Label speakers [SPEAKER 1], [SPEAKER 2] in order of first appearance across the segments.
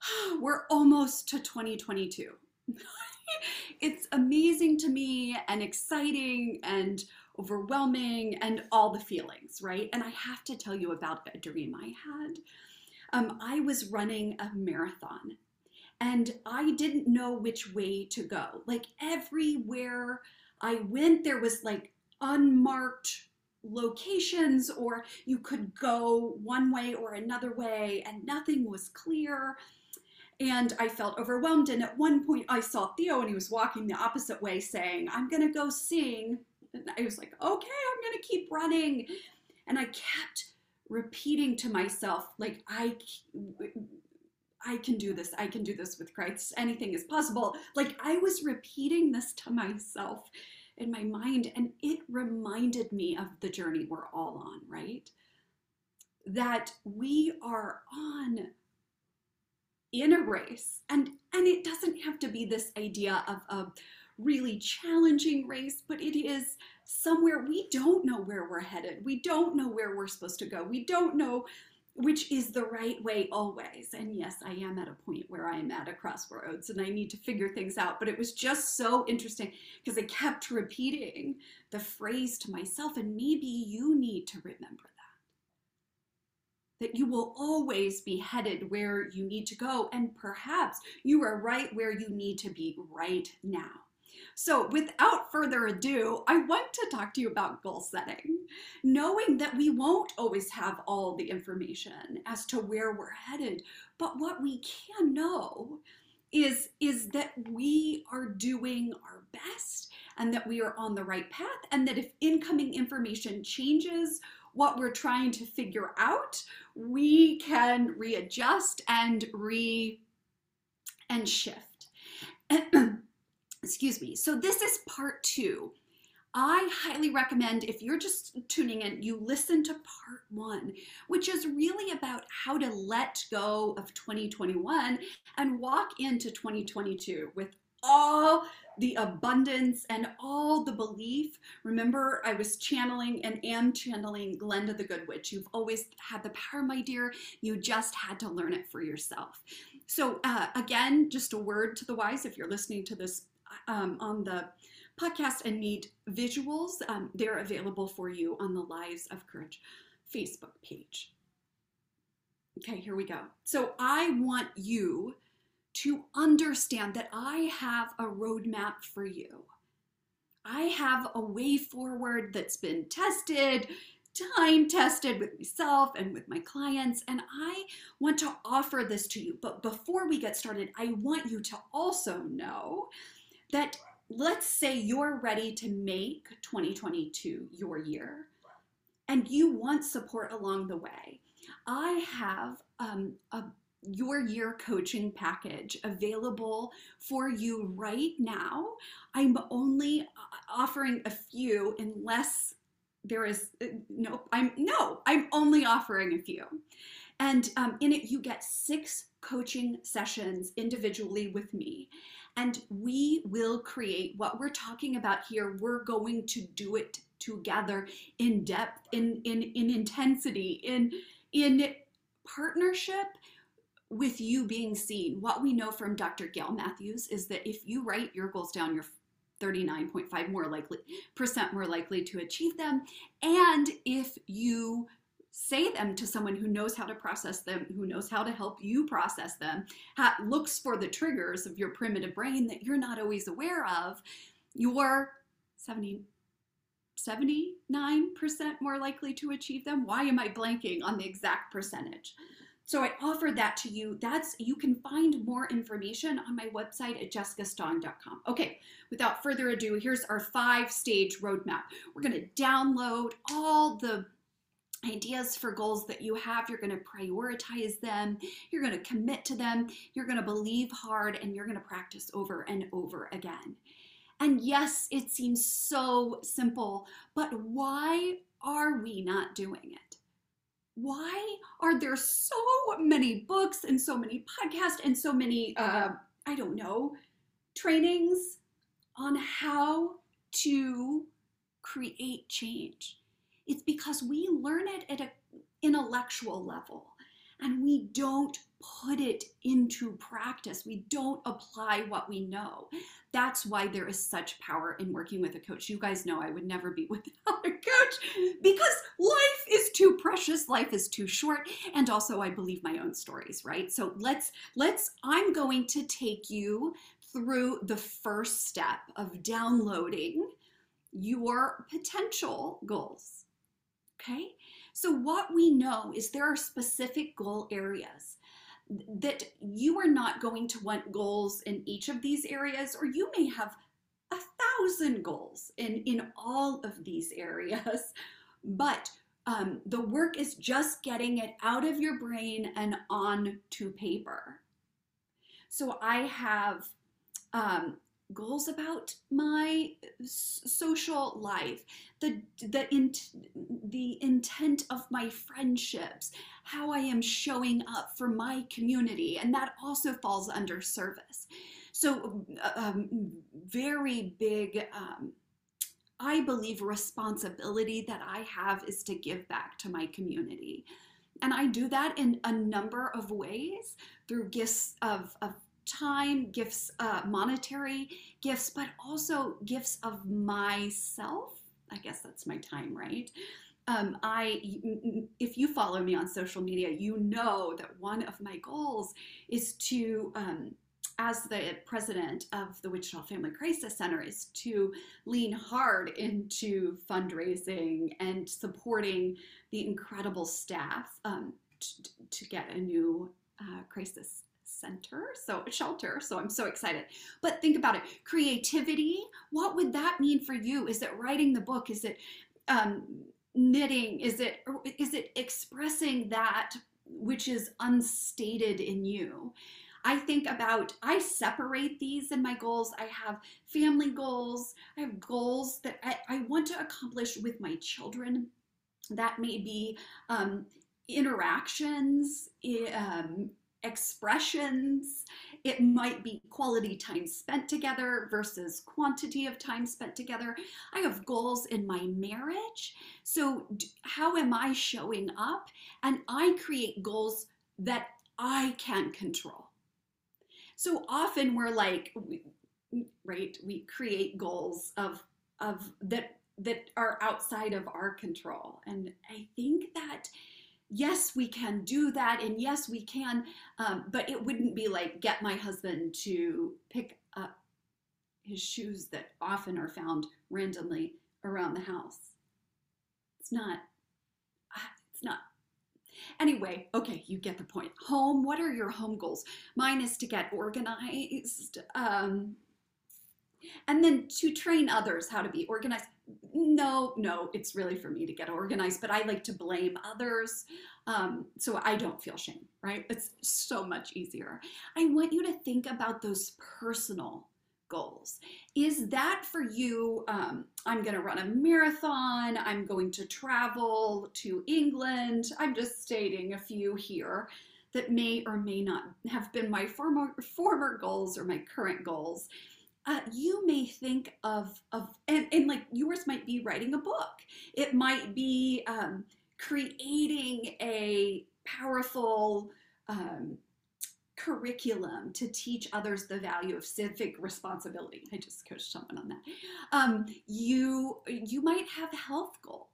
[SPEAKER 1] we're almost to 2022. it's amazing to me and exciting and overwhelming and all the feelings, right? And I have to tell you about a dream I had. Um, I was running a marathon and I didn't know which way to go. Like everywhere I went, there was like unmarked locations, or you could go one way or another way, and nothing was clear and I felt overwhelmed. And at one point, I saw Theo, and he was walking the opposite way, saying, I'm going to go sing. And I was like, okay, I'm going to keep running. And I kept repeating to myself, like, I. I can do this. I can do this with Christ. Anything is possible. Like I was repeating this to myself in my mind, and it reminded me of the journey we're all on, right? That we are on in a race and and it doesn't have to be this idea of a really challenging race but it is somewhere we don't know where we're headed. We don't know where we're supposed to go. We don't know which is the right way always. And yes i am at a point where i am at a crossroads and i need to figure things out but it was just so interesting because i kept repeating the phrase to myself and maybe you need to remember that you will always be headed where you need to go, and perhaps you are right where you need to be right now. So, without further ado, I want to talk to you about goal setting. Knowing that we won't always have all the information as to where we're headed, but what we can know is, is that we are doing our best and that we are on the right path, and that if incoming information changes what we're trying to figure out, we can readjust and re and shift. Excuse me. So this is part two. I highly recommend if you're just tuning in, you listen to part one, which is really about how to let go of 2021 and walk into 2022 with all the abundance and all the belief. Remember, I was channeling and am channeling Glenda the Good Witch. You've always had the power, my dear. You just had to learn it for yourself. So, uh, again, just a word to the wise if you're listening to this um, on the podcast and need visuals, um, they're available for you on the Lives of Courage Facebook page. Okay, here we go. So, I want you to understand that I have a roadmap for you. I have a way forward that's been tested, time tested with myself and with my clients, and I want to offer this to you. But before we get started, I want you to also know that let's say you're ready to make 2022 your year and you want support along the way. I have um, a your year coaching package available for you right now. I'm only uh, offering a few unless there is uh, no I'm no, I'm only offering a few. And um, in it, you get six coaching sessions individually with me. And we will create what we're talking about here. We're going to do it together in depth, in, in, in intensity, in, in partnership with you being seen, what we know from Dr. Gail Matthews is that if you write your goals down, you're 39.5 more likely percent more likely to achieve them. And if you say them to someone who knows how to process them, who knows how to help you process them, looks for the triggers of your primitive brain that you're not always aware of, you're 70, 79% more likely to achieve them. Why am I blanking on the exact percentage? So I offered that to you. That's you can find more information on my website at jessicastong.com. Okay, without further ado, here's our five-stage roadmap. We're to download all the ideas for goals that you have. You're going to prioritize them. You're going to commit to them. You're going to believe hard and you're going to practice over and over again. And yes, it seems so simple, but why are we not doing it? Why are there so many books and so many podcasts and so many, uh, I don't know, trainings on how to create change? It's because we learn it at an intellectual level and we don't put it into practice. We don't apply what we know. That's why there is such power in working with a coach. You guys know I would never be without a coach because life is too precious, life is too short, and also I believe my own stories, right? So let's let's I'm going to take you through the first step of downloading your potential goals. Okay? So, what we know is there are specific goal areas that you are not going to want goals in each of these areas, or you may have a thousand goals in, in all of these areas. But um, the work is just getting it out of your brain and onto paper. So I have um, goals about my social life, the the in, the intent of my friendships, how I am showing up for my community, and that also falls under service. So, um, very big. Um, I believe responsibility that I have is to give back to my community. And I do that in a number of ways through gifts of, of time, gifts, uh, monetary gifts, but also gifts of myself. I guess that's my time, right? Um, I, if you follow me on social media, you know that one of my goals is to, um, as the president of the Wichita Family Crisis Center, is to lean hard into fundraising and supporting the incredible staff um, to, to get a new uh, crisis center, so shelter. So I'm so excited. But think about it creativity. What would that mean for you? Is it writing the book? Is it um, knitting? Is it, is it expressing that which is unstated in you? I think about, I separate these in my goals. I have family goals, I have goals that I, I want to accomplish with my children. That may be um, interactions, um, expressions. It might be quality time spent together versus quantity of time spent together. I have goals in my marriage. So, how am I showing up? And I create goals that I can control. So often we're like, right, we create goals of, of that that are outside of our control. And I think that yes, we can do that, and yes, we can, um, but it wouldn't be like get my husband to pick up his shoes that often are found randomly around the house. It's not, ah, it's not. Anyway, okay, you get the point. Home, what are your home goals? Mine is to get organized. Um, and then to train others how to be organized no, no, it's really for me to get organized, but I like to blame others. Um, so I don't feel shame, right? It's so much easier. I want you to think about those personal goals. Is that for you? Um, I'm going to run a marathon. I'm going to travel to England. I'm just stating a few here that may or may not have been my former former goals or my current goals uh, you may think of of and, and like yours might be writing a book. It might be um, creating a powerful um, curriculum to teach others the value of civic responsibility. I just coached someone on that. Um, you you might have health goals.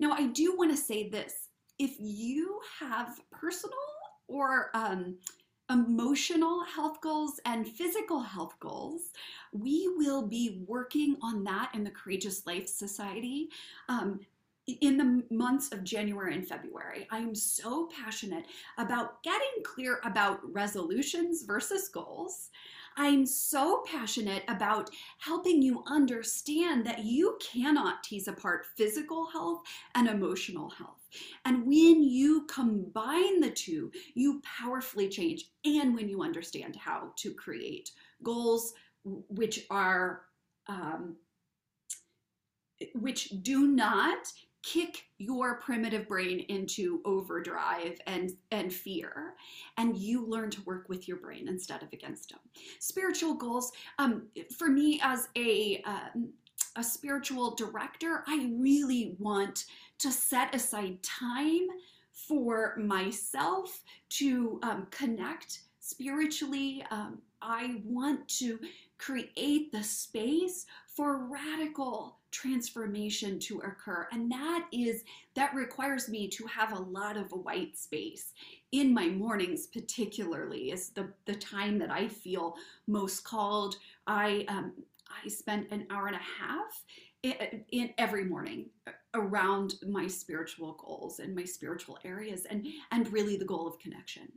[SPEAKER 1] Now i do want to say this. If you have personal or um, emotional health goals and physical health goals. We will be working on that in the Courageous Life Society. Um, in the months of January and February, I am so passionate about getting clear about resolutions versus goals. I'm so passionate about helping you understand that you cannot tease apart physical health and emotional health. And when you combine the two, you powerfully change. And when you understand how to create goals, which are um, which do not kick your primitive brain into overdrive and and fear and you learn to work with your brain instead of against them spiritual goals um, for me as a um, a spiritual director i really want to set aside time for myself to um, connect spiritually. Um, i want to create the space for radical transformation to occur. And that is, that requires me to have a lot of white space in my mornings, particularly, is the, the time that I feel most called. I, um, I spend an hour and a half in, in every morning around my spiritual goals and my spiritual areas and, and really the goal of connection.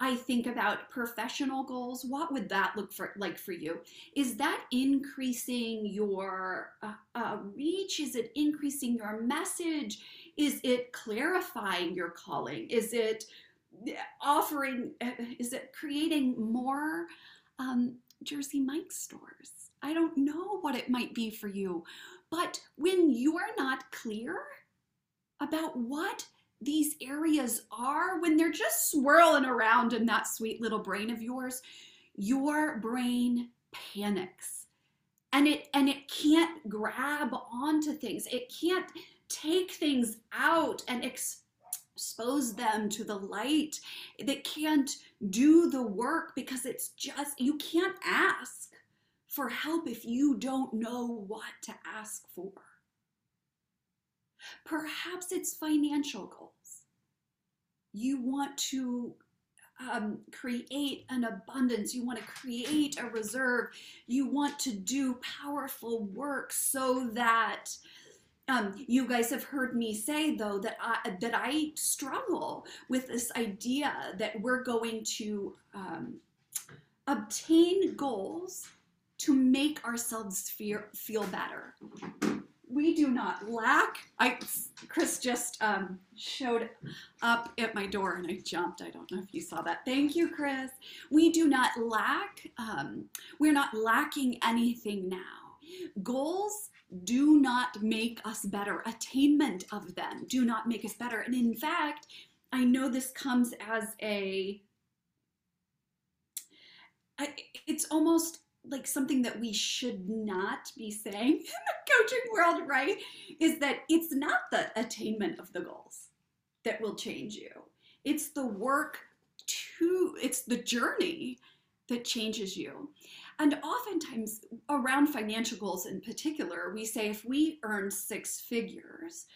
[SPEAKER 1] I think about professional goals. What would that look for like for you? Is that increasing your uh, uh, reach? Is it increasing your message? Is it clarifying your calling? Is it offering? Uh, is it creating more um, Jersey Mike stores? I don't know what it might be for you, but when you're not clear about what these areas are when they're just swirling around in that sweet little brain of yours your brain panics. And it and it can't grab onto things. It can't take things out and expose them to the light. That can't do the work because it's just you can't ask for help if you don't know what to ask for Perhaps it's financial goals. You want to um, create an abundance. You want to create a reserve. You want to do powerful work so that um, you guys have heard me say though that I, that I struggle with this idea that we're going to um, obtain goals to make ourselves feel, feel better we do not lack. I Chris just um, showed up at my door and I jumped. I don't know if you saw that. Thank you, Chris. We do not lack. Um, we're not lacking anything now. Goals do not make us better. Attainment of them do not make us better. And in fact, I know this comes as a, it's almost like something that we should not be saying in the coaching world, right? Is that it's not the attainment of the goals that will change you. It's the work to, it's the journey that changes you. And oftentimes, around financial goals in particular, we say if we earn six figures,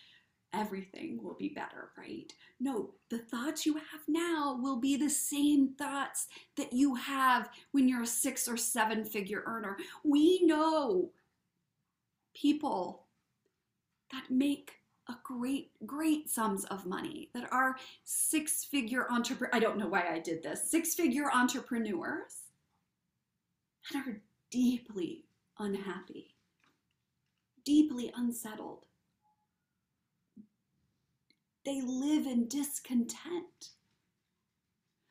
[SPEAKER 1] everything will be better, right? No, the thoughts you have now will be the same thoughts that you have when you're a six or seven figure earner. We know people that make a great, great sums of money that are six figure entrepreneur. I don't know why I did this. Six figure entrepreneurs and are deeply unhappy, deeply unsettled they live in discontent.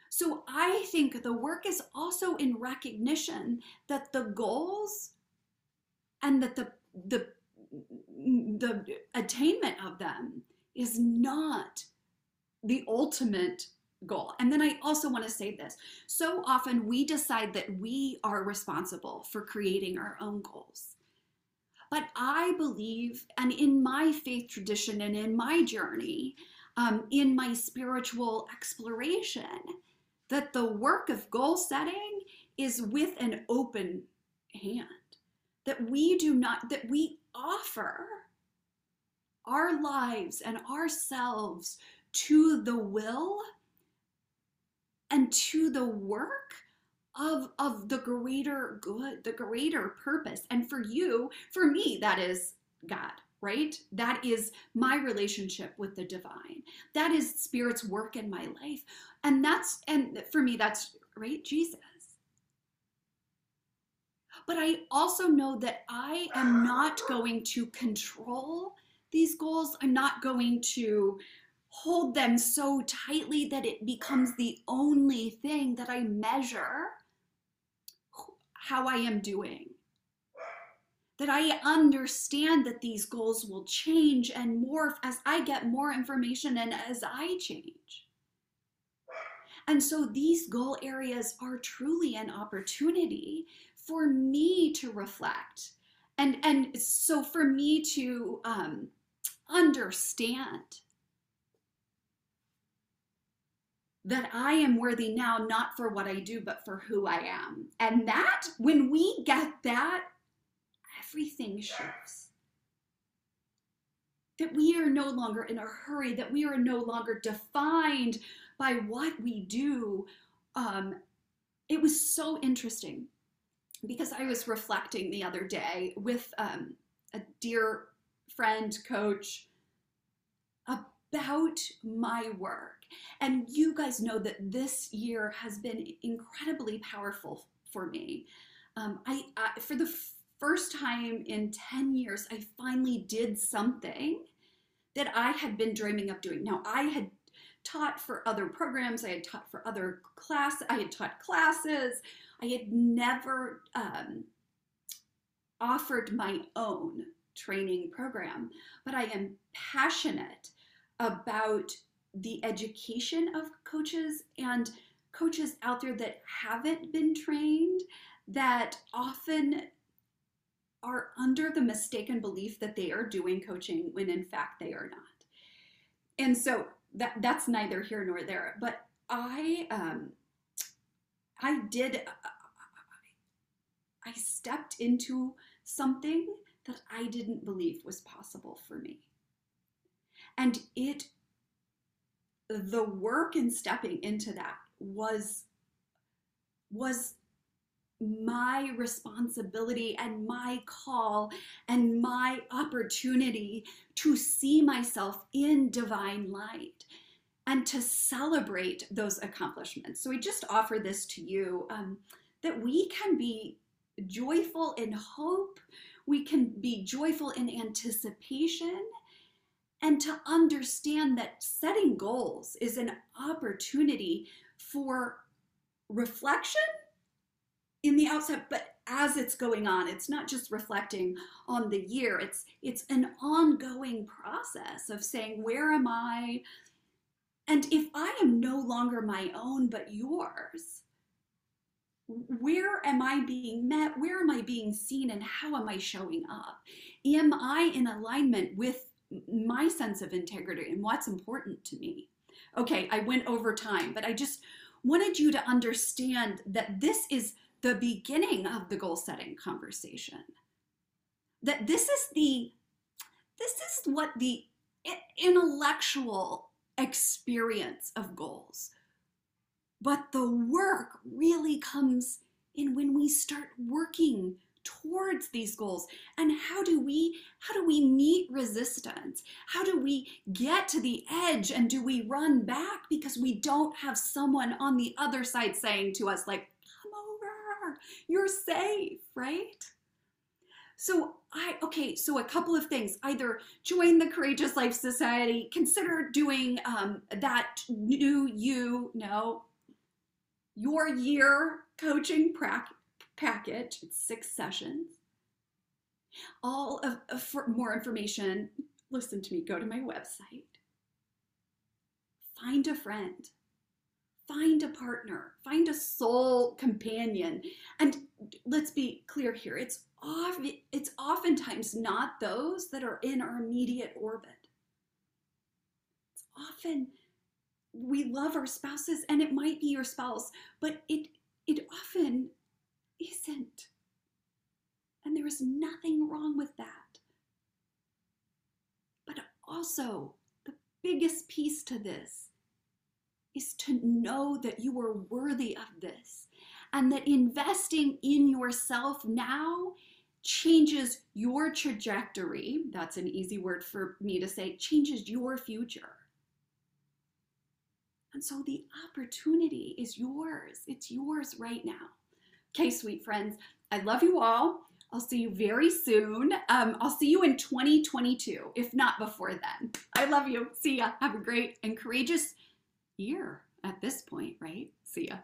[SPEAKER 1] So I think the work is also in recognition that the goals and that the the the attainment of them is not the ultimate goal. And then I also want to say this. So often we decide that we are responsible for creating our own goals. But I believe, and in my faith tradition and in my journey, um, in my spiritual exploration, that the work of goal setting is with an open hand. That we do not, that we offer our lives and ourselves to the will and to the work of of the greater good the greater purpose and for you for me that is god right? That is my relationship with the divine. That is Spirit's work in my life. And that's, and for me, that's, right, Jesus. But I also know that I am not going to control these goals. I'm not going to hold them so tightly that it becomes the only thing that I measure how I am doing that I understand that these goals will change and morph as I get more information and as I change. And so these goal areas are truly an opportunity for me to reflect. And, and so for me to um, understand that I am worthy now, not for what I do, but for who I am. And that, when we get that, everything shifts. That we are no longer in a hurry, that we are no longer defined by what we do. Um, it was so interesting because I was reflecting the other day with um, a dear friend, coach, about my work. And you guys know that this year has been incredibly powerful for me. Um, I, I, for the first time in 10 years, I finally did something that I had been dreaming of doing. Now, I had taught for other programs, I had taught for other class, I had taught classes. I had never um, offered my own training program, but I am passionate about the education of coaches and coaches out there that haven't been trained that often are under the mistaken belief that they are doing coaching when in fact they are not. And so that that's neither here nor there. But I um, I did I stepped into something that I didn't believe was possible for me. And it the work in stepping into that was was my responsibility and my call and my opportunity to see myself in divine light and to celebrate those accomplishments. So, I just offer this to you um, that we can be joyful in hope, we can be joyful in anticipation, and to understand that setting goals is an opportunity for reflection in the outset, but as it's going on, it's not just reflecting on the year. It's it's an ongoing process of saying, where am I? And if I am no longer my own but yours, where am I being met? Where am I being seen? And how am I showing up? Am I in alignment with my sense of integrity and what's important to me? Okay, I went over time, but I just wanted you to understand that this is the beginning of the goal setting conversation. That this is the this is what the intellectual experience of goals. But the work really comes in when we start working towards these goals and how do we how do we meet resistance how do we get to the edge and do we run back because we don't have someone on the other side saying to us like come over, you're safe, right? So I okay, so a couple of things. Either join the Courageous Life Society, consider doing um, that new you no your year coaching pra- package. It's six sessions. All of, of for more information, listen to me. Go to my website. Find a friend find a partner, find a soul companion. And let's be clear here, it's often, it's oftentimes not those that are in our immediate orbit. It's often we love our spouses and it might be your spouse, but it it often isn't. And there is nothing wrong with that. But also, the biggest piece to this is to know that you are worthy of this and that investing in yourself now changes your trajectory. That's an easy word for me to say, changes your future. And so the opportunity is yours. It's yours right now. Okay, sweet friends, I love you all. I'll see you very soon. Um, I'll see you in 2022, if not before then. I love you. See ya. Have a great and courageous year at this point, right? See ya.